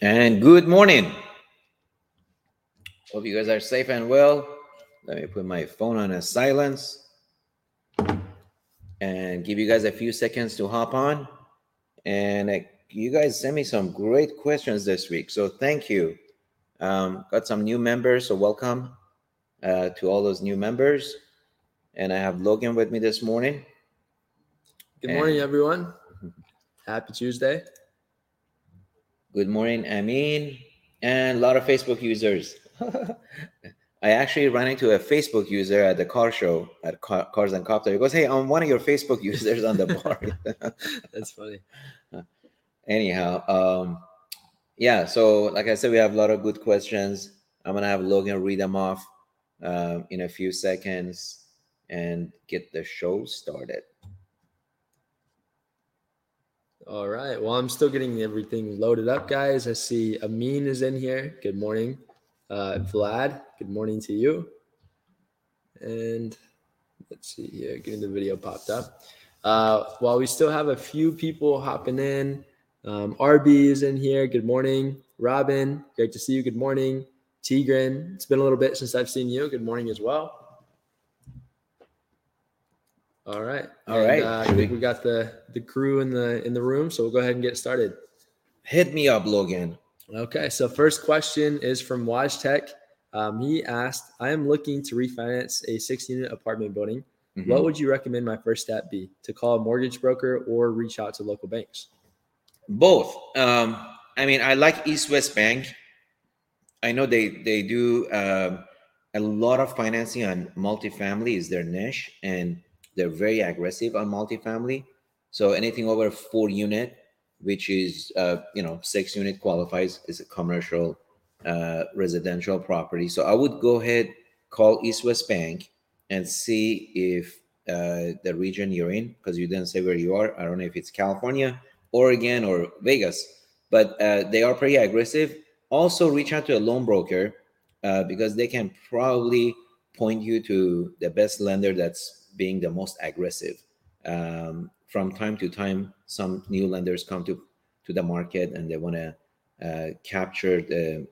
And good morning. Hope you guys are safe and well. Let me put my phone on a silence and give you guys a few seconds to hop on. And uh, you guys sent me some great questions this week. So thank you. Um, got some new members, so welcome uh, to all those new members. And I have Logan with me this morning. Good morning, everyone. Happy Tuesday. Good morning, Amin, and a lot of Facebook users. I actually ran into a Facebook user at the car show at Car- Cars and Copter. He goes, "Hey, I'm one of your Facebook users on the bar." That's funny. Anyhow, um, yeah. So, like I said, we have a lot of good questions. I'm gonna have Logan read them off uh, in a few seconds and get the show started. All right. Well, I'm still getting everything loaded up, guys. I see Amin is in here. Good morning. Uh, Vlad, good morning to you. And let's see here, getting the video popped up. Uh, while we still have a few people hopping in, um, RB is in here. Good morning. Robin, great to see you. Good morning. Tigran, it's been a little bit since I've seen you. Good morning as well. All right. All right. Uh, I think we- got the the crew in the in the room, so we'll go ahead and get started. Hit me up, Logan. Okay, so first question is from Waj Tech. Um, he asked, I am looking to refinance a six unit apartment building. Mhm. What would you recommend my first step be? To call a mortgage broker or reach out to local banks? Both. Um, I mean, I like East West Bank. I know they they do um, a lot of financing on multifamily is their niche, and they're very aggressive on multifamily. So anything over four unit, which is uh, you know six unit qualifies is a commercial uh, residential property. So I would go ahead call East West Bank and see if uh, the region you're in, because you didn't say where you are. I don't know if it's California, Oregon, or Vegas, but uh, they are pretty aggressive. Also, reach out to a loan broker uh, because they can probably point you to the best lender that's being the most aggressive. Um, from time to time, some new lenders come to to the market and they want to uh, capture the,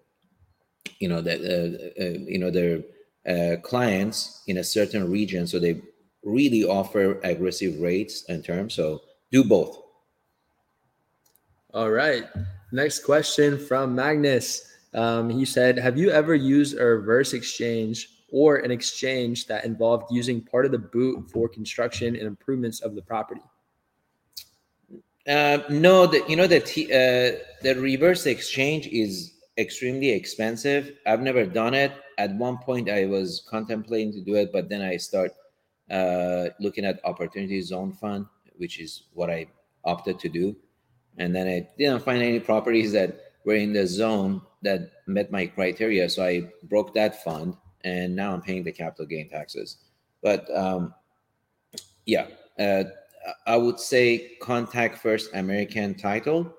you know, the uh, uh, you know their uh, clients in a certain region, so they really offer aggressive rates and terms. So do both. All right. Next question from Magnus. Um, he said, Have you ever used a reverse exchange or an exchange that involved using part of the boot for construction and improvements of the property? Uh, no, the, you know the t- uh, the reverse exchange is extremely expensive. I've never done it. At one point, I was contemplating to do it, but then I start uh, looking at Opportunity Zone Fund, which is what I opted to do, and then I didn't find any properties that were in the zone that met my criteria, so I broke that fund, and now I'm paying the capital gain taxes. But um, yeah. Uh, I would say contact First American Title.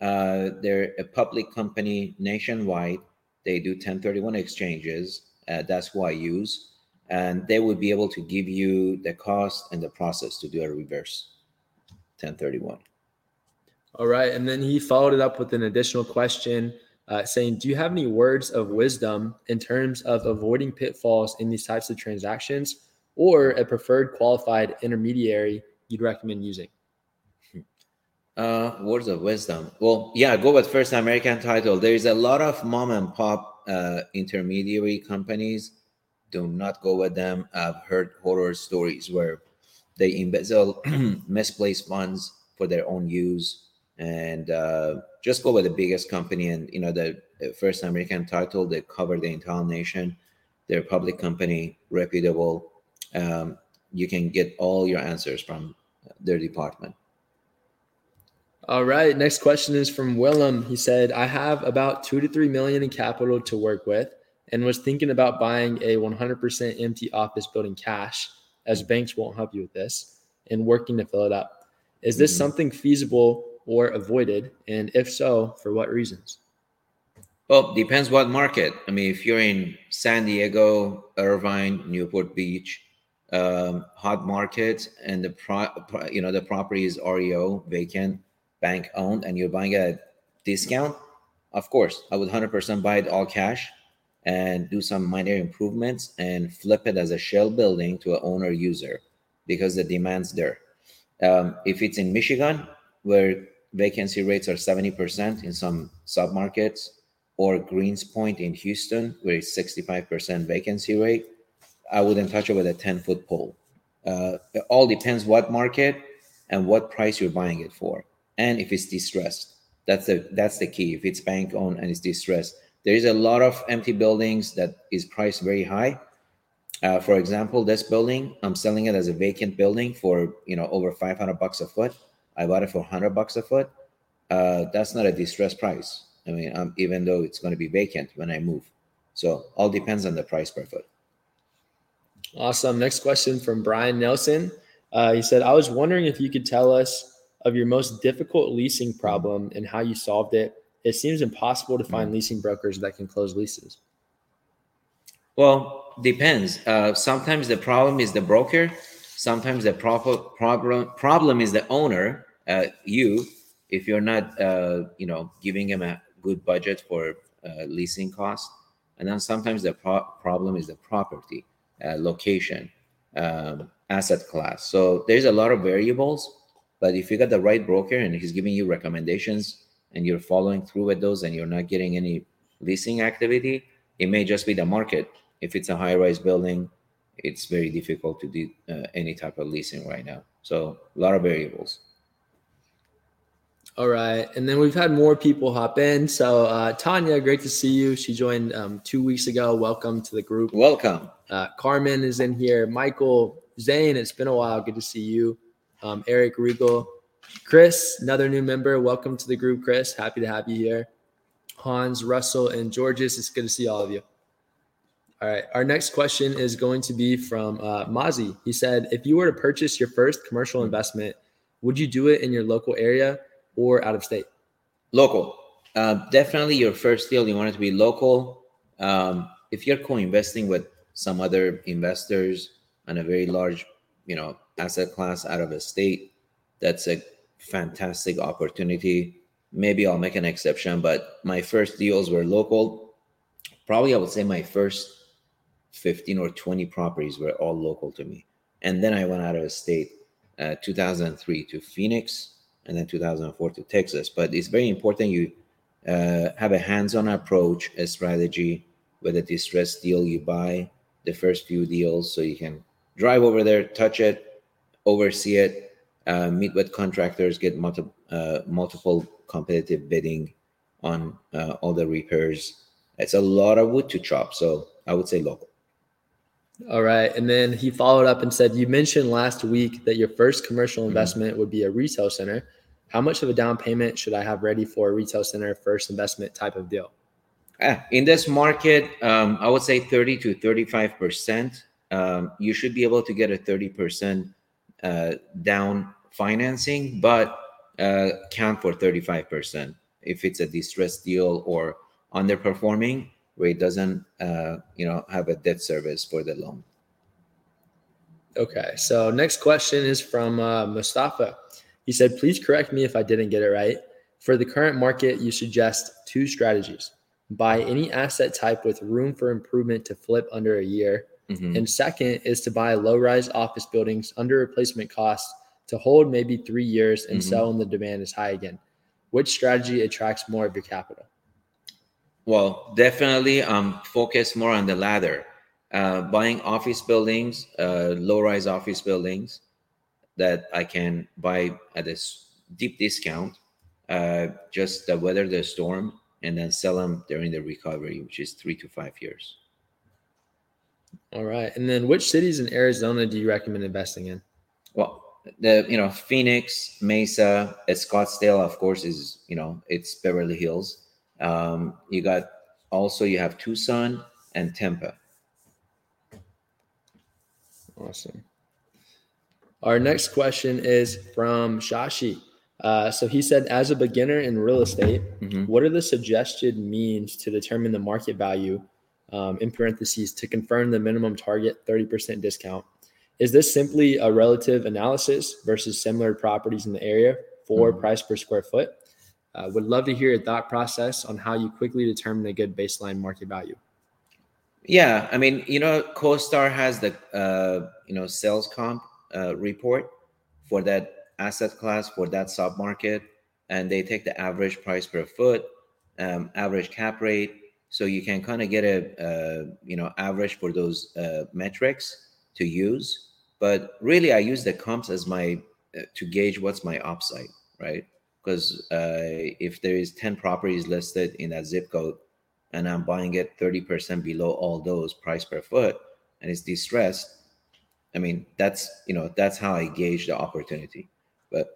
Uh, they're a public company nationwide. They do 1031 exchanges. Uh, that's who I use. And they would be able to give you the cost and the process to do a reverse 1031. All right. And then he followed it up with an additional question uh, saying, Do you have any words of wisdom in terms of avoiding pitfalls in these types of transactions or a preferred qualified intermediary you'd recommend using? Uh, words of wisdom. Well, yeah, go with First American Title. There is a lot of mom and pop uh, intermediary companies. Do not go with them. I've heard horror stories where they embezzle misplaced funds for their own use, and uh, just go with the biggest company. And you know, the First American Title. They cover the entire nation. They're a public company, reputable. Um, you can get all your answers from their department. All right. Next question is from Willem. He said, I have about two to three million in capital to work with and was thinking about buying a 100% empty office building cash, as banks won't help you with this, and working to fill it up. Is this Mhm. something feasible or avoided? And if so, for what reasons? Well, depends what market. I mean, if you're in San Diego, Irvine, Newport Beach, um, hot market, and the pro, you know the property is REO, vacant, bank owned, and you're buying at discount, of course, I would 100% buy it all cash and do some minor improvements and flip it as a shell building to an owner user because the demand's there. Um, if it's in Michigan, where vacancy rates are 70% in some submarkets, or Greenspoint in Houston, where it's 65% vacancy rate, I wouldn't touch it with a 10 foot pole. Uh, it all depends what market and what price you're buying it for, and if it's distressed. That's the that's the key. If it's bank owned and it's distressed, there is a lot of empty buildings that is priced very high. Uh, for example, this building, I'm selling it as a vacant building for you know over 500 bucks a foot. I bought it for 100 bucks a foot. Uh, that's not a distressed price. I mean, um, even though it's going to be vacant when I move. So all depends on the price per foot. Awesome. Next question from Brian Nelson. Uh, he said, I was wondering if you could tell us of your most difficult leasing problem and how you solved it. It seems impossible to find mm-hmm. leasing brokers that can close leases. Well, depends. Uh, sometimes the problem is the broker. Sometimes the proper problem problem is the owner, uh, you, if you're not, uh, you know, giving him a good budget for uh, leasing costs. And then sometimes the pro- problem is the property, uh, location, um, asset class. So there's a lot of variables. But if you got the right broker and he's giving you recommendations and you're following through with those and you're not getting any leasing activity, it may just be the market. If it's a high rise building, it's very difficult to do uh, any type of leasing right now. So a lot of variables. All right. And then we've had more people hop in. So, uh, Tanya, great to see you. She joined um, two weeks ago. Welcome to the group. Welcome. Uh, Carmen is in here. Michael, Zane, it's been a while. Good to see you. Um, Eric Regal, Chris, another new member. Welcome to the group, Chris. Happy to have you here. Hans, Russell, and Georges. It's good to see all of you. All right. Our next question is going to be from uh, Mazi. He said, if you were to purchase your first commercial investment, would you do it in your local area? Or out of state? Local. Uh, definitely your first deal, you want it to be local. Um, if you're co-investing with some other investors on a very large, you know, asset class out of a state, that's a fantastic opportunity. Maybe I'll make an exception, but my first deals were local. Probably I would say my first 15 or 20 properties were all local to me. And then I went out of state uh, 2003 to Phoenix, and then 2004 to Texas. But it's very important you uh, have a hands-on approach, a strategy with a distressed deal you buy the first few deals so you can drive over there, touch it, oversee it, uh, meet with contractors, get multi- uh, multiple competitive bidding on uh, all the repairs. It's a lot of wood to chop, so I would say local. All right. And then he followed up and said, You mentioned last week that your first commercial mm-hmm. investment mm-hmm. would be a retail center. How much of a down payment should I have ready for a retail center first investment type of deal? In this market, um, I would say 30 to 35%. Um, you should be able to get a 30% uh, down financing, but uh, count for 35% if it's a distressed deal or underperforming where it doesn't uh, you know have a debt service for the loan okay so next question is from uh, mustafa he said please correct me if i didn't get it right for the current market you suggest two strategies buy any asset type with room for improvement to flip under a year mm-hmm. and second is to buy low rise office buildings under replacement costs to hold maybe three years and mm-hmm. sell when the demand is high again which strategy attracts more of your capital well, definitely um, focus more on the latter. Uh, buying office buildings, uh, low-rise office buildings that I can buy at a deep discount, uh, just to weather the storm, and then sell them during the recovery, which is three to five years. All right, and then which cities in Arizona do you recommend investing in? Well, the you know Phoenix, Mesa, Scottsdale, of course, is you know it's Beverly Hills. Um, you got also you have Tucson and Tempe. Awesome. Our next question is from Shashi. Uh, so he said, as a beginner in real estate, mm-hmm. what are the suggested means to determine the market value? Um, in parentheses, to confirm the minimum target 30% discount. Is this simply a relative analysis versus similar properties in the area for mm-hmm. price per square foot? Uh, would love to hear your thought process on how you quickly determine a good baseline market value. Yeah, I mean, you know, CoStar has the uh, you know sales comp uh, report for that asset class for that sub market, and they take the average price per foot, um, average cap rate, so you can kind of get a you know average for those uh, metrics to use. But really, I use the comps as my uh, to gauge what's my upside, right? Because uh, if there is ten properties listed in that zip code and I'm buying it 30% below all those price per foot and it's distressed, I mean, that's, you know, that's how I gauge the opportunity. But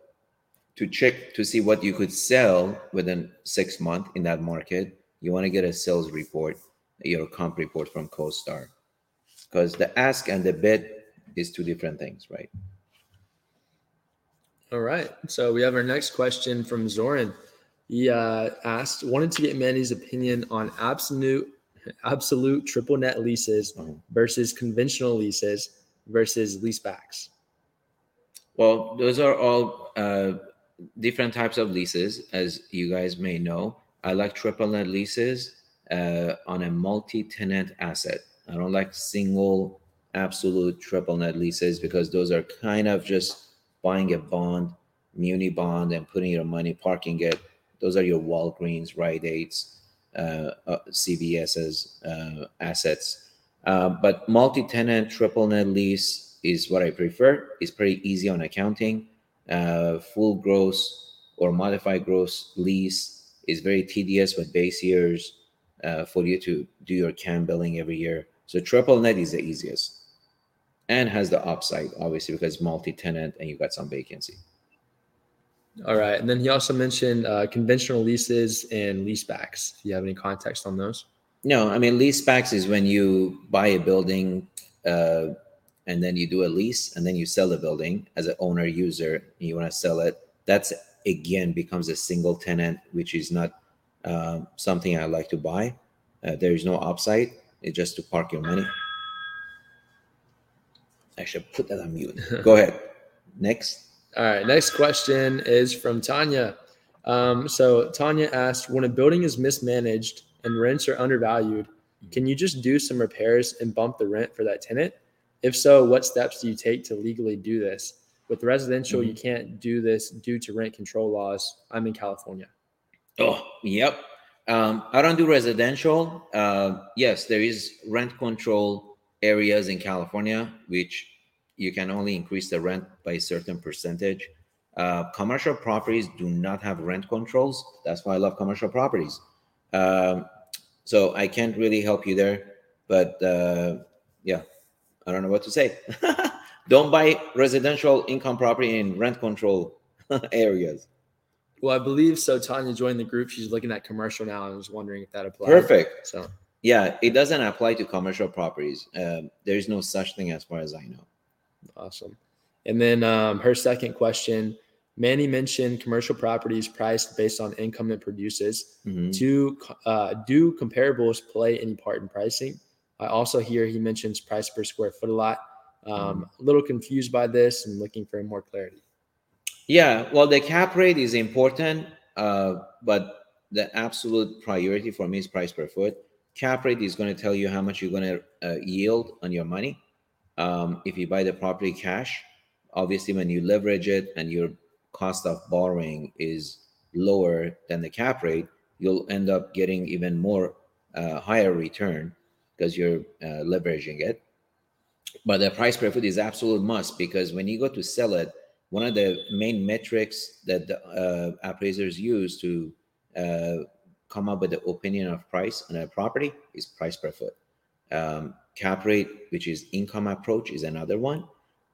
to check to see what you could sell within six months in that market, you want to get a sales report, your comp report from CoStar. Because the ask and the bid is two different things, right? All right. So we have our next question from Zoran. He uh, asked, wanted to get Manny's opinion on absolute absolute triple net leases Mhm. versus conventional leases versus leasebacks. Well, those are all uh, different types of leases, as you guys may know. I like triple net leases uh, on a multi-tenant asset. I don't like single absolute triple net leases because those are kind of just buying a bond, muni bond, and putting your money, parking it. Those are your Walgreens, Rite Aids, uh, uh, CVS's uh, assets. Uh, but multi-tenant triple net lease is what I prefer. It's pretty easy on accounting. Uh, full gross or modified gross lease is very tedious with base years uh, for you to do your CAM billing every year. So triple net is the easiest and has the upside, obviously, because multi-tenant and you got some vacancy. All right. And then he also mentioned uh, conventional leases and leasebacks. Do you have any context on those? No, I mean lease backs is when you buy a building uh, and then you do a lease and then you sell the building as an owner user and you want to sell it. That's again becomes a single tenant, which is not uh, something I like to buy. Uh, there is no upside. It's just to park your money. I should put that on mute. Go ahead. Next. All right. Next question is from Tanya. Um, so Tanya asked, when a building is mismanaged and rents are undervalued, can you just do some repairs and bump the rent for that tenant? If so, what steps do you take to legally do this? With residential, you can't do this due to rent control laws. I'm in California. Oh, yep. Um, I don't do residential. Uh, yes, there is rent control areas in California, which you can only increase the rent by a certain percentage. Uh, commercial properties do not have rent controls. That's why I love commercial properties. Um, so I can't really help you there. But uh, yeah, I don't know what to say. don't buy residential income property in rent control areas. Well, I believe so. Tanya joined the group. She's looking at commercial now and was wondering if that applies. Perfect. So, Yeah, it doesn't apply to commercial properties. Um, there is no such thing as far as I know. awesome. And then um, her second question Manny mentioned commercial properties priced based on income it produces. Mhm. Do, uh, do comparables play any part in pricing? I also hear he mentions price per square foot a lot. Um, a little confused by this and looking for more clarity. Yeah, well, the cap rate is important, uh, but the absolute priority for me is price per foot. Cap rate is going to tell you how much you're going to uh, yield on your money. Um, if you buy the property cash, obviously, when you leverage it and your cost of borrowing is lower than the cap rate, you'll end up getting even more uh, higher return because you're uh, leveraging it. But the price per foot is absolute must because when you go to sell it, one of the main metrics that the uh, appraisers use to uh, come up with the opinion of price on a property is price per foot. Um, cap rate, which is income approach, is another one,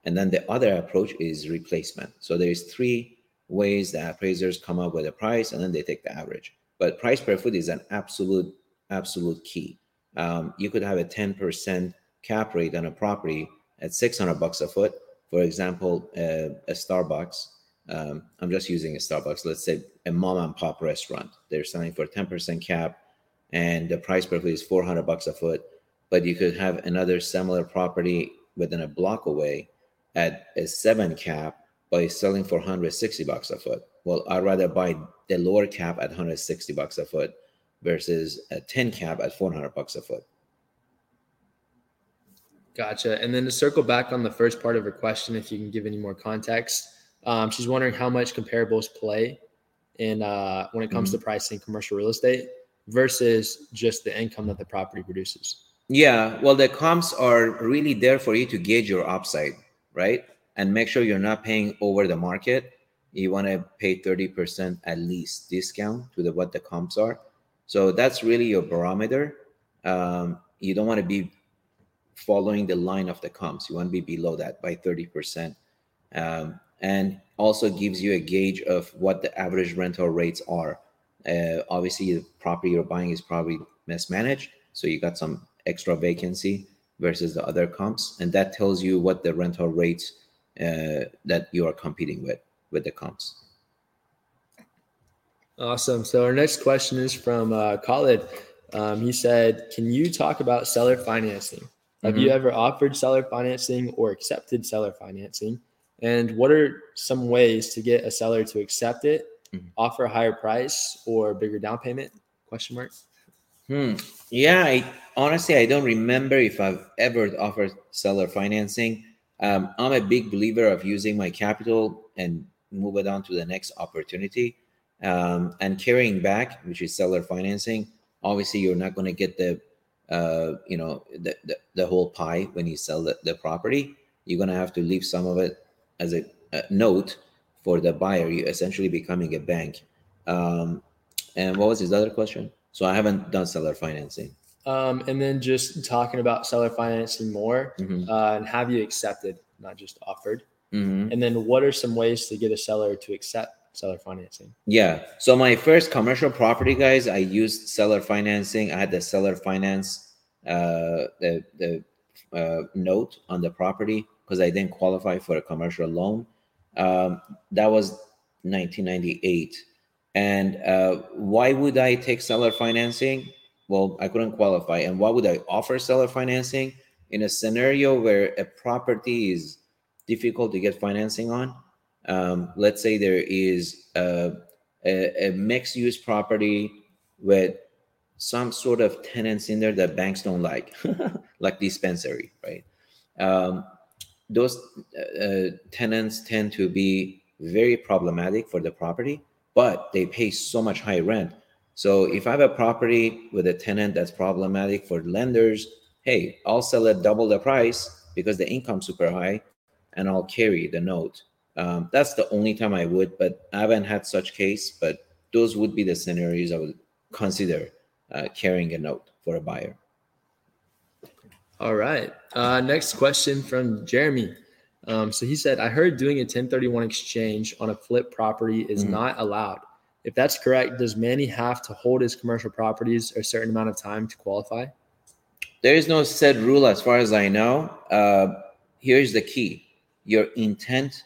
and then the other approach is replacement. So there's three ways the appraisers come up with a price, and then they take the average. But price per foot is an absolute absolute key. Um, you could have a 10% cap rate on a property at 600 bucks a foot for example, uh, a Starbucks. Um, I'm just using a Starbucks. Let's say a mom and pop restaurant. They're selling for 10% cap, and the price per foot is 400 bucks a foot. But you could have another similar property within a block away at a seven cap by selling for 160 bucks a foot. well, I'd rather buy the lower cap at 160 bucks a foot versus a 10 cap at 400 bucks a foot. Gotcha. And then to circle back on the first part of her question, if you can give any more context, um, she's wondering how much comparables play in uh, when it comes mm-hmm. to pricing commercial real estate versus just the income that the property produces. Yeah, well, the comps are really there for you to gauge your upside, right? And make sure you're not paying over the market. You want to pay 30% at least discount to the what the comps are. So that's really your barometer. Um, you don't want to be following the line of the comps. You want to be below that by 30%. Um, and also gives you a gauge of what the average rental rates are. Uh, obviously, the property you're buying is probably mismanaged. So you got some extra vacancy versus the other comps, and that tells you what the rental rates uh, that you are competing with with the comps. Awesome. So our next question is from uh, Khalid. Um, he said, "Can you talk about seller financing? Have mm-hmm. you ever offered seller financing or accepted seller financing? And what are some ways to get a seller to accept it, mm-hmm. offer a higher price or bigger down payment?" Question mark. Hmm. Yeah, I honestly I don't remember if I've ever offered seller financing. Um, I'm a big believer of using my capital and move it on to the next opportunity. Um, and carrying back, which is seller financing. Obviously, you're not going to get the uh, you know the, the, the whole pie when you sell the, the property. You're going to have to leave some of it as a, a note for the buyer. You're essentially becoming a bank. Um, and what was his other question? So I haven't done seller financing. Um, and then just talking about seller financing more, mm-hmm. uh, and have you accepted, not just offered? Mm-hmm. And then what are some ways to get a seller to accept seller financing? Yeah. So my first commercial property, guys, I used seller financing. I had the seller finance uh, the the uh, note on the property because I didn't qualify for a commercial loan. Um, that was 1998. And uh, why would I take seller financing? Well, I couldn't qualify. And why would I offer seller financing in a scenario where a property is difficult to get financing on? Um, let's say there is a, a, a mixed use property with some sort of tenants in there that banks don't like, like dispensary, right? Um, those uh, uh, tenants tend to be very problematic for the property but they pay so much high rent. So if I have a property with a tenant that's problematic for lenders, hey, I'll sell it double the price because the income's super high, and I'll carry the note. Um, that's the only time I would, but I haven't had such case. But those would be the scenarios I would consider uh, carrying a note for a buyer. All right. Uh, next question from Jeremy. Um, so he said, I heard doing a 1031 exchange on a flip property is mm-hmm. not allowed. If that's correct, does Manny have to hold his commercial properties a certain amount of time to qualify? There is no said rule as far as I know. Uh, here's the key your intent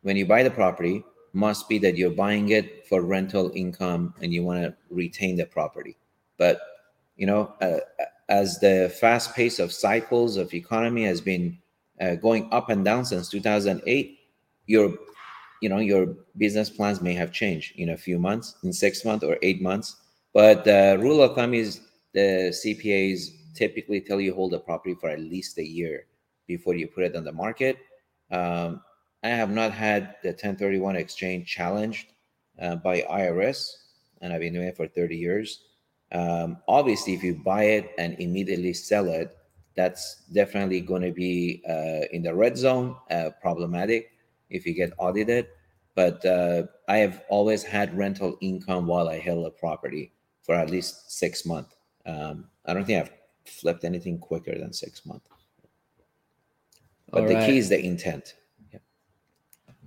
when you buy the property must be that you're buying it for rental income and you want to retain the property. But, you know, uh, as the fast pace of cycles of economy has been uh, going up and down since 2008 your you know your business plans may have changed in a few months in six months or eight months. But the rule of thumb is the cpas typically tell you hold a property for at least a year before you put it on the market. Um, i have not had the 1031 exchange challenged uh, by irs and i've been doing it for 30 years. Um, obviously if you buy it and immediately sell it that's definitely going to be uh, in the red zone, uh, problematic if you get audited. But uh, I have always had rental income while I held a property for at least six months. Um, I don't think I've flipped anything quicker than six months. But All the right. key is the intent. Yeah.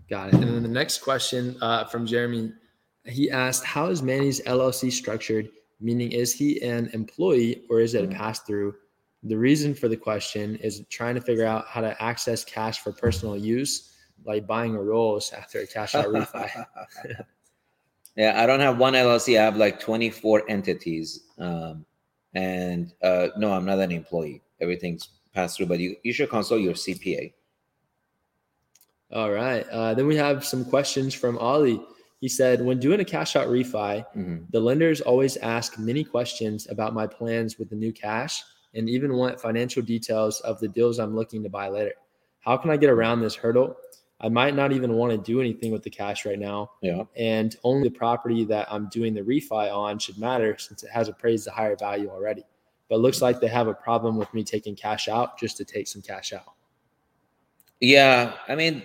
Got it. And then the next question uh, from Jeremy, he asked, "How is Manny's LLC structured? Meaning, is he an employee or is it a mm-hmm. pass through?" The reason for the question is trying to figure out how to access cash for personal use, like buying a Rolls after a cash out refi. yeah, I don't have one LLC. I have like 24 entities. Um, and uh, no, I'm not an employee. Everything's passed through, but you, you should consult your CPA. All right. Uh, then we have some questions from Ollie. He said, when doing a cash out refi, Mhm. the lenders always ask many questions about my plans with the new cash and even want financial details of the deals I'm looking to buy later. How can I get around this hurdle? I might not even want to do anything with the cash right now, Yeah. and only the property that I'm doing the refi on should matter since it has appraised a higher value already. But looks like they have a problem with me taking cash out just to take some cash out. Yeah, I mean,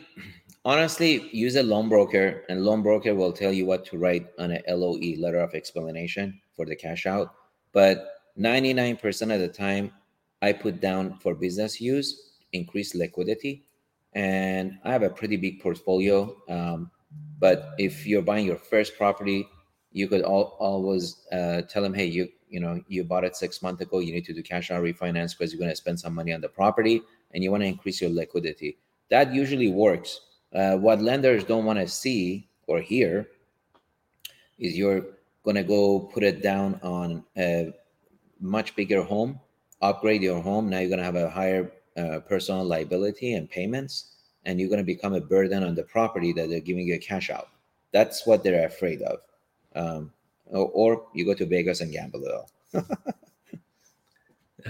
honestly, use a loan broker, and loan broker will tell you what to write on a LOE letter of explanation for the cash out. But 99% of the time, I put down for business use, increase liquidity, and I have a pretty big portfolio. Um, but if you're buying your first property, you could al- always uh, tell them, hey, you you know you bought it six months ago. You need to do cash out refinance because you're going to spend some money on the property, and you want to increase your liquidity. That usually works. Uh, what lenders don't want to see or hear is you're going to go put it down on a much bigger home, upgrade your home. Now you're going to have a higher uh, personal liability and payments, and you're going to become a burden on the property that they're giving you a cash out. That's what they're afraid of. Um, or, or you go to Vegas and gamble it all.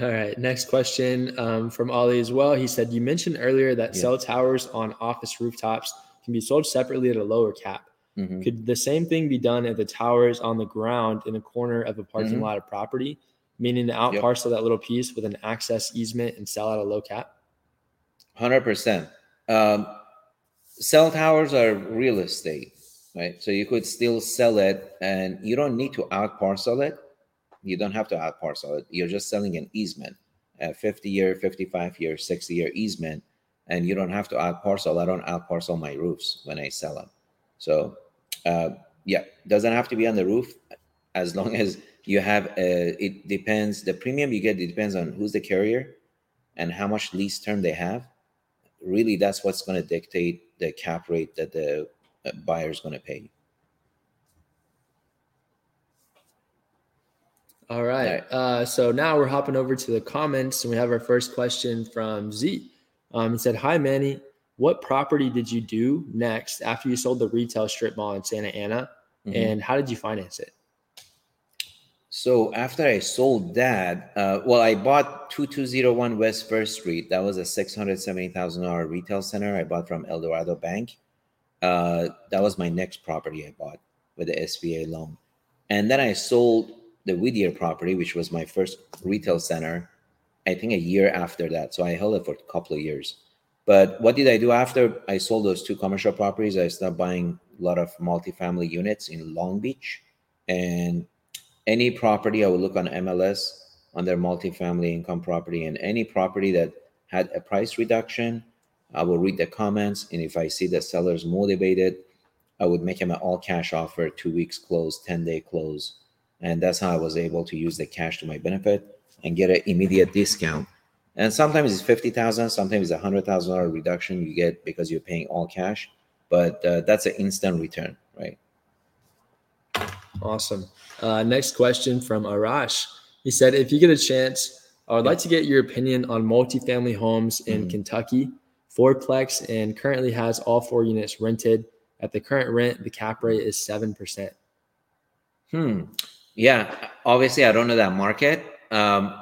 All right. Next question um, from Ollie as well. He said, You mentioned earlier that Yeah. cell towers on office rooftops can be sold separately at a lower cap. Mhm. Could the same thing be done at the towers on the ground in a corner of a parking Mhm. lot of property, meaning to out Yep. parcel that little piece with an access easement and sell at a low cap? Hundred percent. Um, cell towers are real estate, right? So you could still sell it, and you don't need to out parcel it. You don't have to out parcel it. You're just selling an easement, a fifty-year, fifty-five year, sixty-year easement, and you don't have to out parcel. I don't out parcel my roofs when I sell them. So, uh, yeah, doesn't have to be on the roof, as long as you have. A, it depends. The premium you get it depends on who's the carrier, and how much lease term they have really that's what's going to dictate the cap rate that the uh, buyer is going to pay. All right. Right. Uh, so now we're hopping over to the comments, and we have our first question from Z. Um, it said, "Hi Manny, what property did you do next after you sold the retail strip mall in Santa Ana, Mhm. and how did you finance it?" So after I sold that, uh, well, I bought 2201 West First Street. That was a $670,000 retail center I bought from El Dorado Bank. Uh, that was my next property I bought with the SBA loan. And then I sold the Whittier property, which was my first retail center, I think a year after that. So I held it for a couple of years. But what did I do after I sold those two commercial properties? I started buying a lot of multifamily units in Long Beach. And any property I would look on MLS on their multifamily income property and any property that had a price reduction, I will read the comments. And if I see the seller's motivated, I would make him an all cash offer, two weeks close, 10 day close. And that's how I was able to use the cash to my benefit and get an immediate discount. And sometimes it's 50,000, sometimes it's a $100,000 reduction you get because you're paying all cash. But uh, that's an instant return, right? Awesome. Uh, next question from Arash. He said, if you get a chance, I would like to get your opinion on multifamily homes in Mhm. Kentucky, fourplex, and currently has all four units rented. At the current rent, the cap rate is 7%. Hmm. Yeah. Obviously, I don't know that market. Um,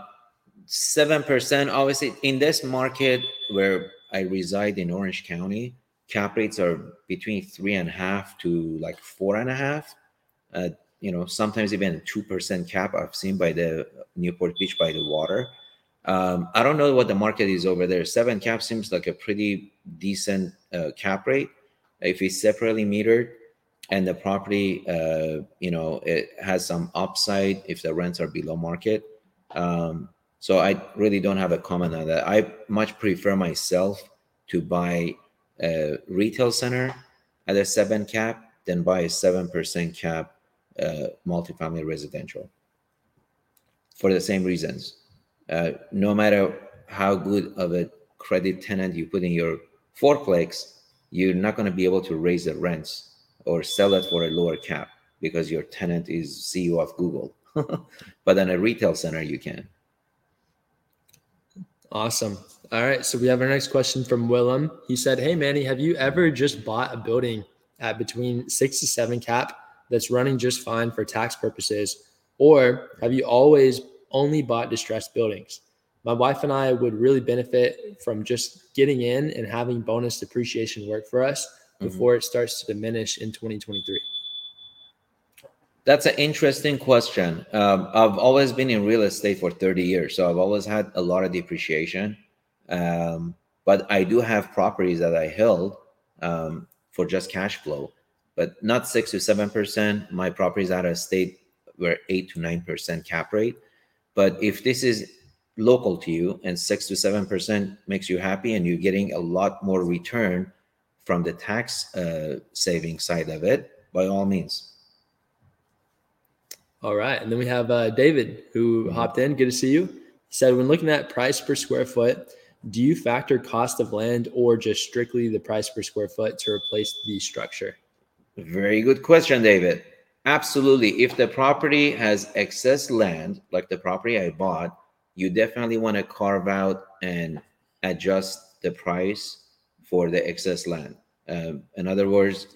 Seven percent. Obviously, in this market where I reside in Orange County, cap rates are between three and a half to like four and a half. Uh, you know, sometimes even a two percent cap. I've seen by the Newport Beach by the water. Um, I don't know what the market is over there. Seven cap seems like a pretty decent uh, cap rate if it's separately metered and the property uh, you know it has some upside if the rents are below market um, so i really don't have a comment on that i much prefer myself to buy a retail center at a seven cap than buy a seven percent cap uh, multifamily residential for the same reasons uh, no matter how good of a credit tenant you put in your fourplex you're not going to be able to raise the rents or sell it for a lower cap because your tenant is CEO of Google. but in a retail center, you can. Awesome. All right. So we have our next question from Willem. He said, Hey, Manny, have you ever just bought a building at between six to seven cap that's running just fine for tax purposes? Or have you always only bought distressed buildings? My wife and I would really benefit from just getting in and having bonus depreciation work for us mm-hmm. before mm-hmm. it starts to diminish in 2023. That's an interesting question. Um, I've always been in real estate for 30 years, so I've always had a lot of depreciation. Um, but I do have properties that I held um, for just cash flow, but not six to seven percent. My properties out of state were eight to nine percent cap rate. But if this is local to you and six to seven percent makes you happy and you're getting a lot more return from the tax uh, saving side of it, by all means. All right. And then we have uh, David who mm-hmm. hopped in. Good to see you. He said, when looking at price per square foot, do you factor cost of land or just strictly the price per square foot to replace the structure? Very good question, David. Absolutely. If the property has excess land, like the property I bought, you definitely want to carve out and adjust the price for the excess land. Um, in other words,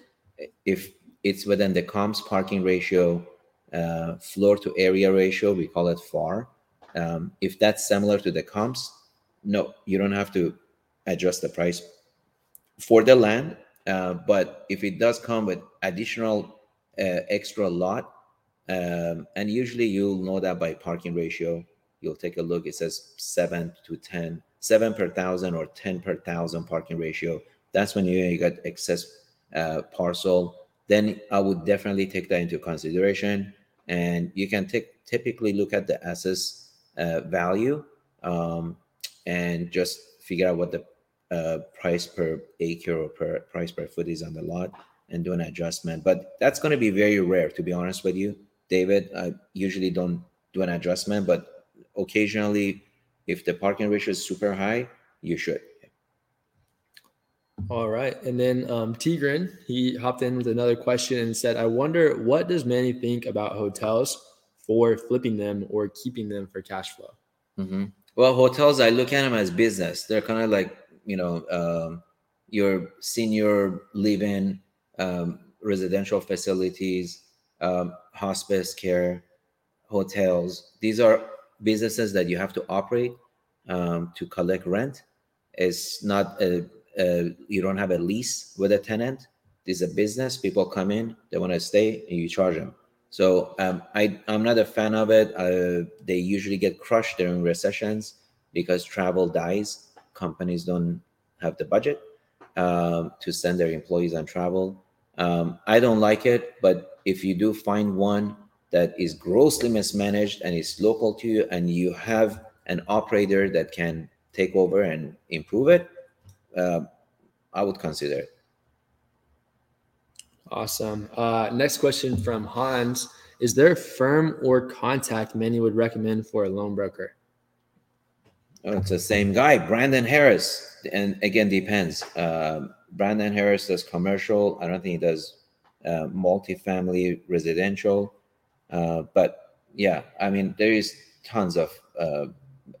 if it's within the comps parking ratio uh, floor to area ratio. We call it FAR. Um, if that's similar to the comps, no, you don't have to adjust the price for the land. Uh, but if it does come with additional uh, extra lot, um, and usually you'll know that by parking ratio, you'll take a look. It says seven to 10, seven per thousand or 10 per thousand parking ratio. That's when you, you got excess uh, parcel. Then I would definitely take that into consideration and you can t- typically look at the assets uh, value um, and just figure out what the uh, price per acre or per price per foot is on the lot and do an adjustment. But that's going to be very rare, to be honest with you, David. I usually don't do an adjustment, but occasionally, if the parking ratio is super high, you should. All right. And then um, Tigran, he hopped in with another question and said, I wonder what does Manny think about hotels for flipping them or keeping them for cash flow? Mm-hmm. Well, hotels, I look at them as business. They're kind of like, you know, um, your senior living, um, residential facilities, um, hospice care, hotels. These are businesses that you have to operate um, to collect rent. It's not a uh, you don't have a lease with a tenant. This is a business. People come in, they want to stay, and you charge them. So um, I, I'm not a fan of it. Uh, they usually get crushed during recessions because travel dies. Companies don't have the budget um, to send their employees on travel. Um, I don't like it, but if you do find one that is grossly mismanaged and is local to you, and you have an operator that can take over and improve it, uh, I would consider it. Awesome. Uh, next question from Hans: Is there a firm or contact Manny would recommend for a loan broker? Oh, it's the same guy, Brandon Harris. And again, depends. Uh, Brandon Harris does commercial. I don't think he does uh, multifamily residential. Uh, but yeah, I mean, there is tons of uh,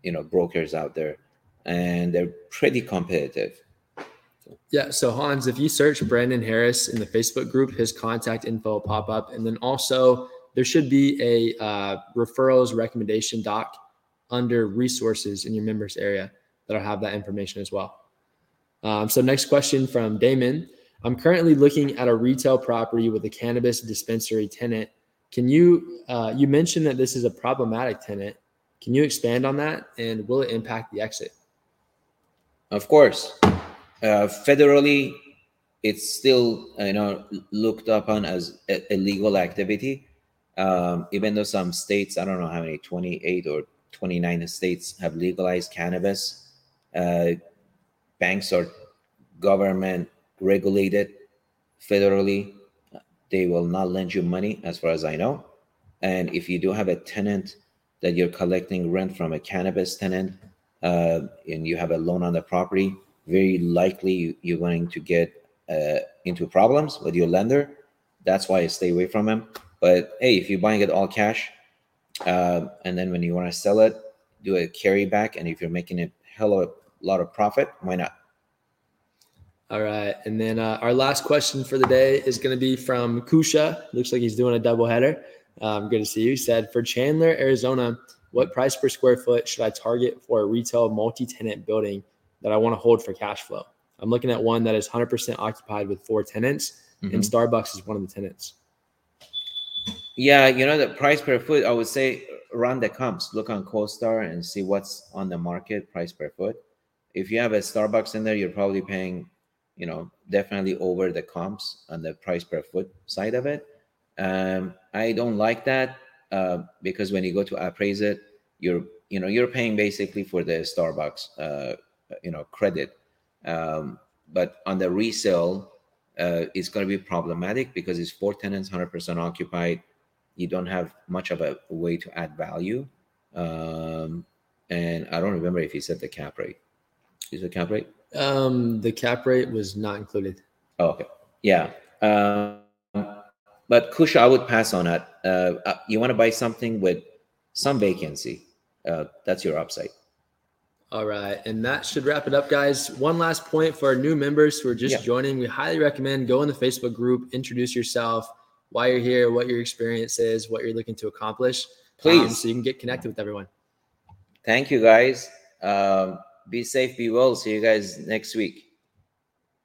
you know brokers out there and they're pretty competitive. Yeah. So Hans, if you search Brandon Harris in the Facebook group, his contact info will pop up, and then also there should be a uh, referrals recommendation doc under resources in your members area that'll have that information as well. Um, so next question from Damon. I'm currently looking at a retail property with a cannabis dispensary tenant. Can you uh, you mentioned that this is a problematic tenant? Can you expand on that, and will it impact the exit? Of course, uh, federally, it's still you know looked upon as illegal activity. Um, even though some states, I don't know how many, 28 or 29 states have legalized cannabis. Uh, banks are government regulated federally. They will not lend you money, as far as I know. And if you do have a tenant that you're collecting rent from a cannabis tenant, uh, and you have a loan on the property, very likely you're going to get uh, into problems with your lender. That's why I stay away from them. But hey, if you're buying it all cash, uh, and then when you want to sell it, do a carry back, and if you're making a hell of a lot of profit, why not? All right. And then uh, our last question for the day is going to be from Kusha. Looks like he's doing a double header. Um, good to see you. He said for Chandler, Arizona, what price per square foot should I target for a retail multi tenant building that I want to hold for cash flow? I'm looking at one that is 100% occupied with four tenants, mm-hmm. and Starbucks is one of the tenants. Yeah, you know, the price per foot, I would say run the comps, look on CoStar and see what's on the market price per foot. If you have a Starbucks in there, you're probably paying, you know, definitely over the comps on the price per foot side of it. Um, I don't like that uh, because when you go to appraise it, you're, you know, you're paying basically for the Starbucks, uh, you know, credit. Um, but on the resale, uh, it's going to be problematic because it's four tenants, 100% occupied you don't have much of a way to add value. Um, and I don't remember if he said the cap rate. Is the cap rate? Um, the cap rate was not included. Oh, okay. Yeah. Um, but Kusha, I would pass on that. Uh, uh you want to buy something with some vacancy. Uh, that's your upside. All right. And that should wrap it up, guys. One last point for our new members who are just yeah. joining. We highly recommend go in the Facebook group, introduce yourself, why you're here, what your experience is, what you're looking to accomplish. Please. Um, so you can get connected with everyone. Thank you, guys. Um, be safe, be well. See you guys next week.